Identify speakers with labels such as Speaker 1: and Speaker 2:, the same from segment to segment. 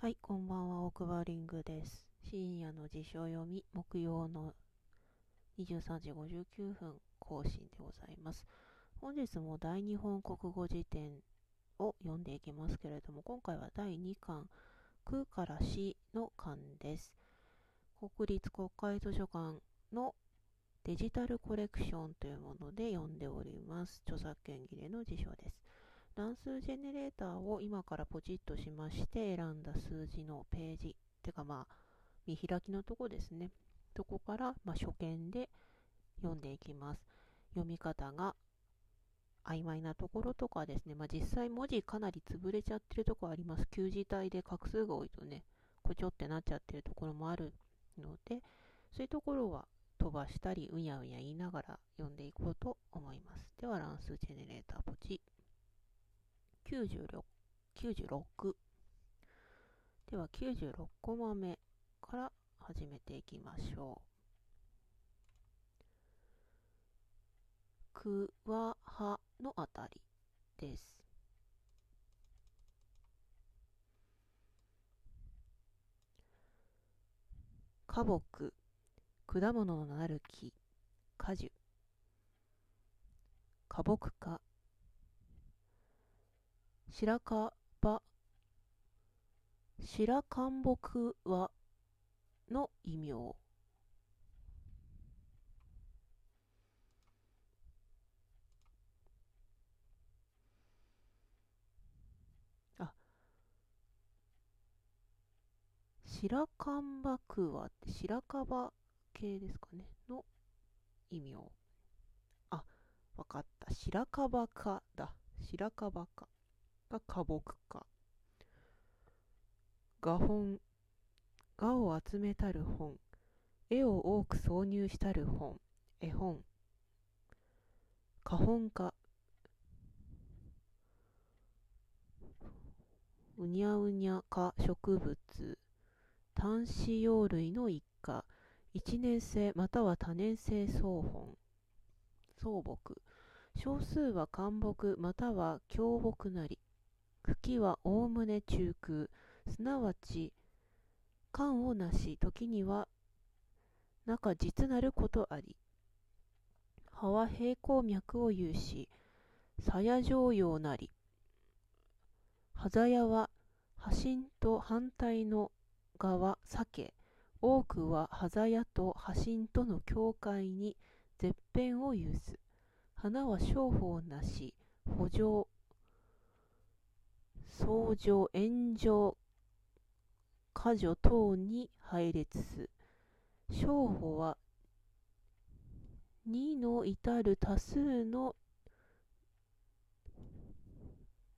Speaker 1: はい、こんばんは、オークバーリングです。深夜の辞書読み、木曜の23時59分更新でございます。本日も大日本国語辞典を読んでいきますけれども、今回は第2巻、空から死の巻です。国立国会図書館のデジタルコレクションというもので読んでおります。著作権切れの辞書です。乱数ジェネレーターを今からポチッとしまして選んだ数字のページてかまあ見開きのとこですね。とこからまあ初見で読んでいきます。読み方が曖昧なところとかですね。まあ実際文字かなり潰れちゃってるとこあります。旧字体で画数が多いとねこちょってなっちゃってるところもあるのでそういうところは飛ばしたりうやうや言いながら読んでいこうと思います。では乱数ジェネレーターポチ。96, 96では96コマ目から始めていきましょう。くわはのあたりです。花木、果物のなる木、果樹、花木科、白樺。白漢木はの異名。あ。白漢木はって白樺系ですかね。の異名。あわかった。白樺科だ。白樺科。が花木か。画本画を集めたる本。絵を多く挿入したる本。絵本。花本家。うにゃうにゃ科植物。単子葉類の一家。一年生または多年生草本。草木。少数は漢木または強木なり。茎はおおむね中空。すなわち感をなし時には中実なることあり。葉は平行脈を有し鞘状葉なり。葉鞘は葉心と反対の側避け。多くは葉鞘と葉心との境界に絶辺を有す。花は商法なし補助相乗炎上果女等に配列す商法は2の至る多数の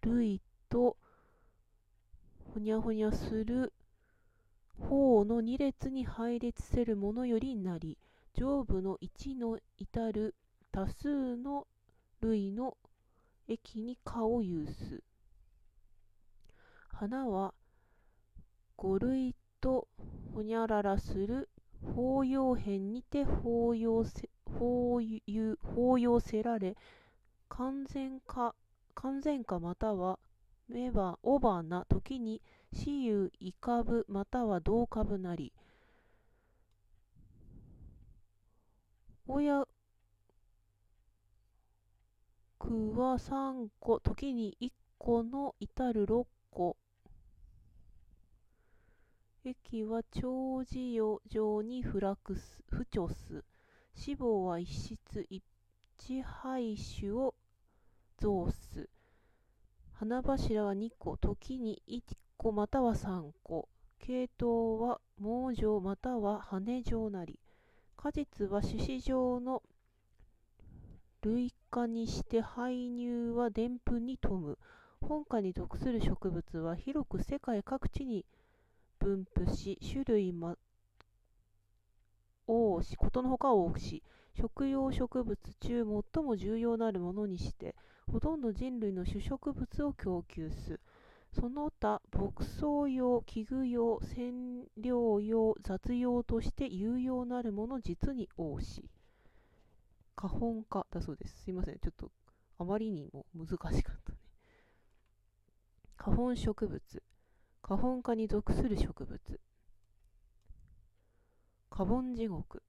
Speaker 1: 類とほにゃほにゃする方の2列に配列せるものよりなり上部の1の至る多数の類の液に化を有す。花は五類とほにゃららする法要辺にて法要せ法有法要せられ完全か完全かまたはめばおばな時に私有異株または同株なり。親くは3個時に1個の至る6個。液は長寿余上にフラクス、フチョス。脂肪は一室一排種を増す。花柱は2個、時に1個または3個。系統は網状または羽状なり。果実は種子状の類化にして排入はでんぷんに富む。本下に属する植物は広く世界各地に分布し、種類ま多し、ことのほか多くし、食用植物中最も重要なるものにして、ほとんど人類の主植物を供給す。その他、牧草用、器具用、染料用、雑用として有用なるもの実に多し。花本家だそうです。すいません。ちょっとあまりにも難しかったね。花本植物。花本科に属する植物。カボン地獄。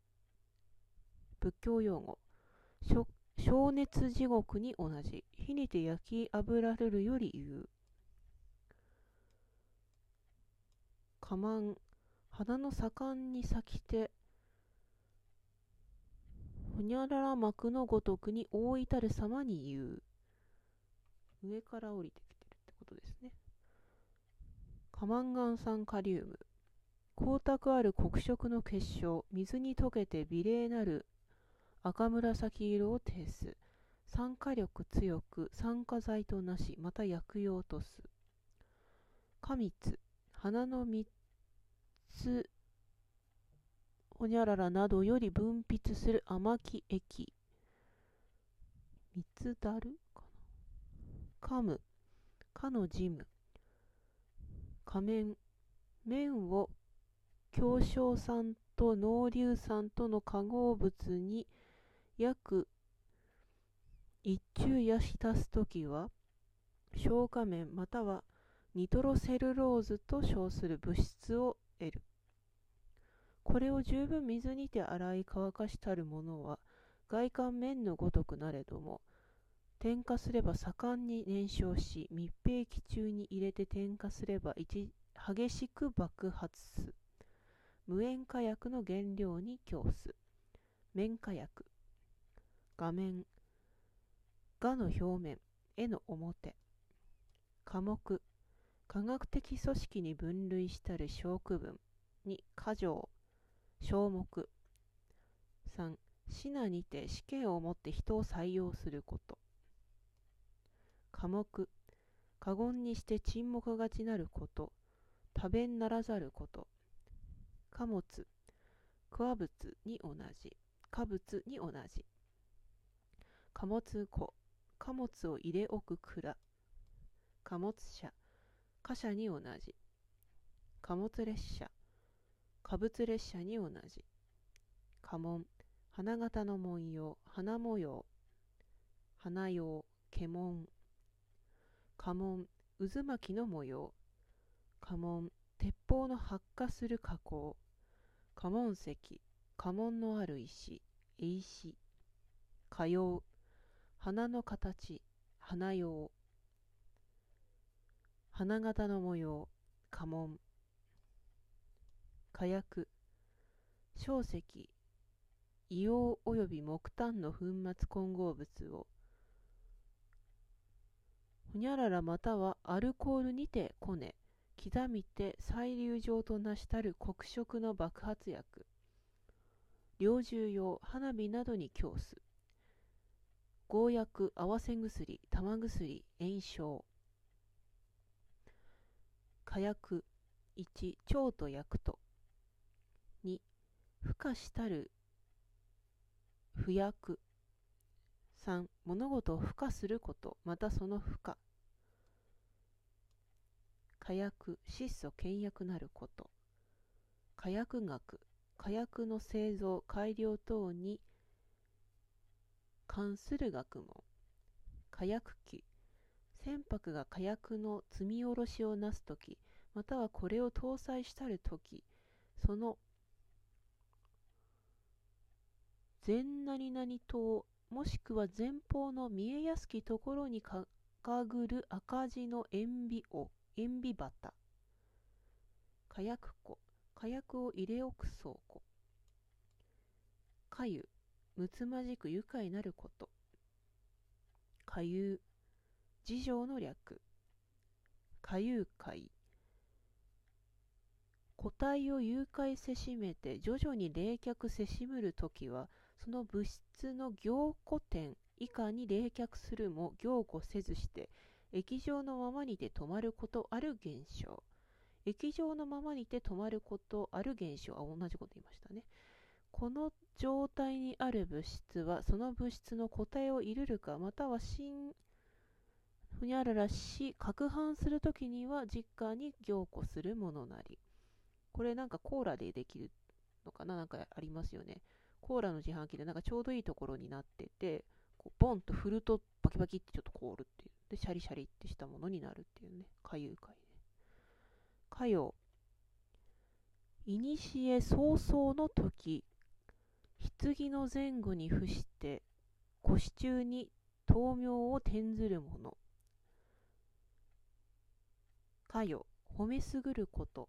Speaker 1: 仏教用語。消熱地獄に同じ。火にて焼き油るるより言う。花満。花の盛んに咲きてほにゃらら幕のごとくに大いたる様に言う。上から降りてきてるってことですね。カマンガン酸カリウム。光沢ある黒色の結晶。水に溶けて美麗なる。赤紫色を呈す。酸化力強く。酸化剤となし。また薬用とす。花蜜花の蜜ほにゃららなどより分泌する甘き液。蜜だるかな？噛むかのジム。仮面面を強小酸と濃硫酸との化合物に約一中や浸すときは消化面またはニトロセルローズと称する物質を得る。これを十分水にて洗い乾かしたるものは外観面のごとくなれども点火すれば盛んに燃焼し密閉気中に入れて点火すれば一激しく爆発す無塩火薬の原料に供す。面火薬。画面。画の表面絵の表。科目。科学的組織に分類したる小区分に箇条小目。3品にて試験をもって人を採用すること。科目過言にして沈黙がちなること。多弁ならざること。貨物。桑物に同じ。貨物に同じ。貨物庫。貨物を入れ置く蔵。貨物車。貨車に同じ。貨物列車。貨物列車に同じ。家紋花形の文様。花模様。花用。獣家紋渦巻きの模様。家紋鉄砲の発火する加工。家紋石家紋のある石絵石。火用花の形花用。花形の模様家紋。火薬小石。硫黄及び木炭の粉末混合物をほにゃららまたはアルコールにてこね刻みて細粒状となしたる黒色の爆発薬。猟銃用花火などに供す。合薬合わせ薬玉薬炎症。火薬。1腸と薬と。2孵化したる。不薬。3物事を孵化すること。またその孵化。火薬質素倹約なること。火薬学火薬の製造改良等に関する学問。火薬機船舶が火薬の積み下ろしをなすときまたはこれを搭載したるときその前何々島もしくは前方の見えやすきところにかかぐる赤字の塩ビを塩ビ旗火薬庫火薬を入れ置く倉庫かゆむつまじく愉快なること。かゆう、事情の略。かゆう会。個体を誘拐せしめて徐々に冷却せしむるときは、その物質の凝固点以下に冷却するも凝固せずして、液状のままにて止まることある現象。液状のままにて止まることある現象。あ、同じこと言いましたね。この状態にある物質はその物質の個体を入れるかまたは新ふにゃららし攪拌するときには実家に凝固するものなりこれなんかコーラでできるのかな？なんかありますよねコーラの自販機でなんかちょうどいいところになっててこうボンと振るとバキバキってちょっと凍るっていうでシャリシャリってしたものになるっていうねかゆいかいねかよ。いにしえ早々の時、棺の前後に伏して、腰中に豆苗を転ずる者。かよ、褒めすぐること。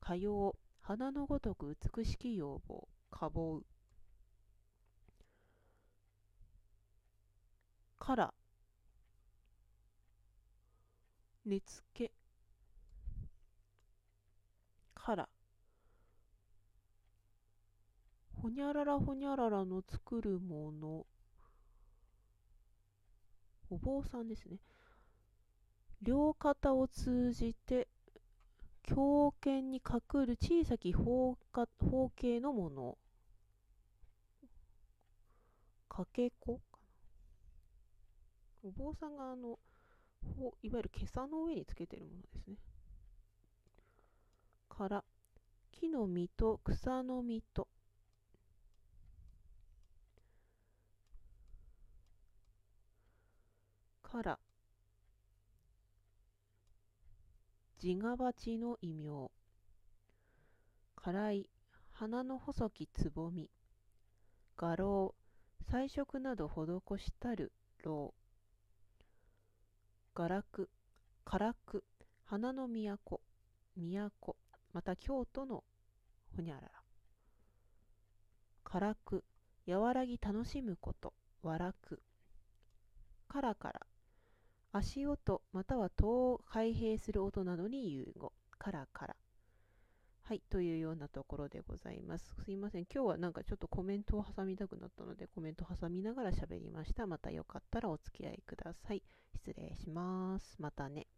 Speaker 1: かよう、花のごとく美しき要望、かぼう。から、根付け、から、ほにゃららほにゃららの作るもの、お坊さんですね。両肩を通じて狂犬に隠る小さき方方形のもの。かけ子。お坊さんがあの、いわゆる袈裟の上につけてるものですね。から、木の実と草の実と、から、自我鉢の異名。辛い、花の細きつぼみ。画廊、彩色など施したるガラク、カラク、花の都、都、また京都のほにゃらら。辛く、和らぎ楽しむこと、和楽。からから、足音または戸を開閉する音などに融合。からから。はい、というようなところでございます。すいません。今日はなんかちょっとコメントを挟みたくなったので、コメント挟みながら喋りました。またよかったらお付き合いください。失礼します。またね。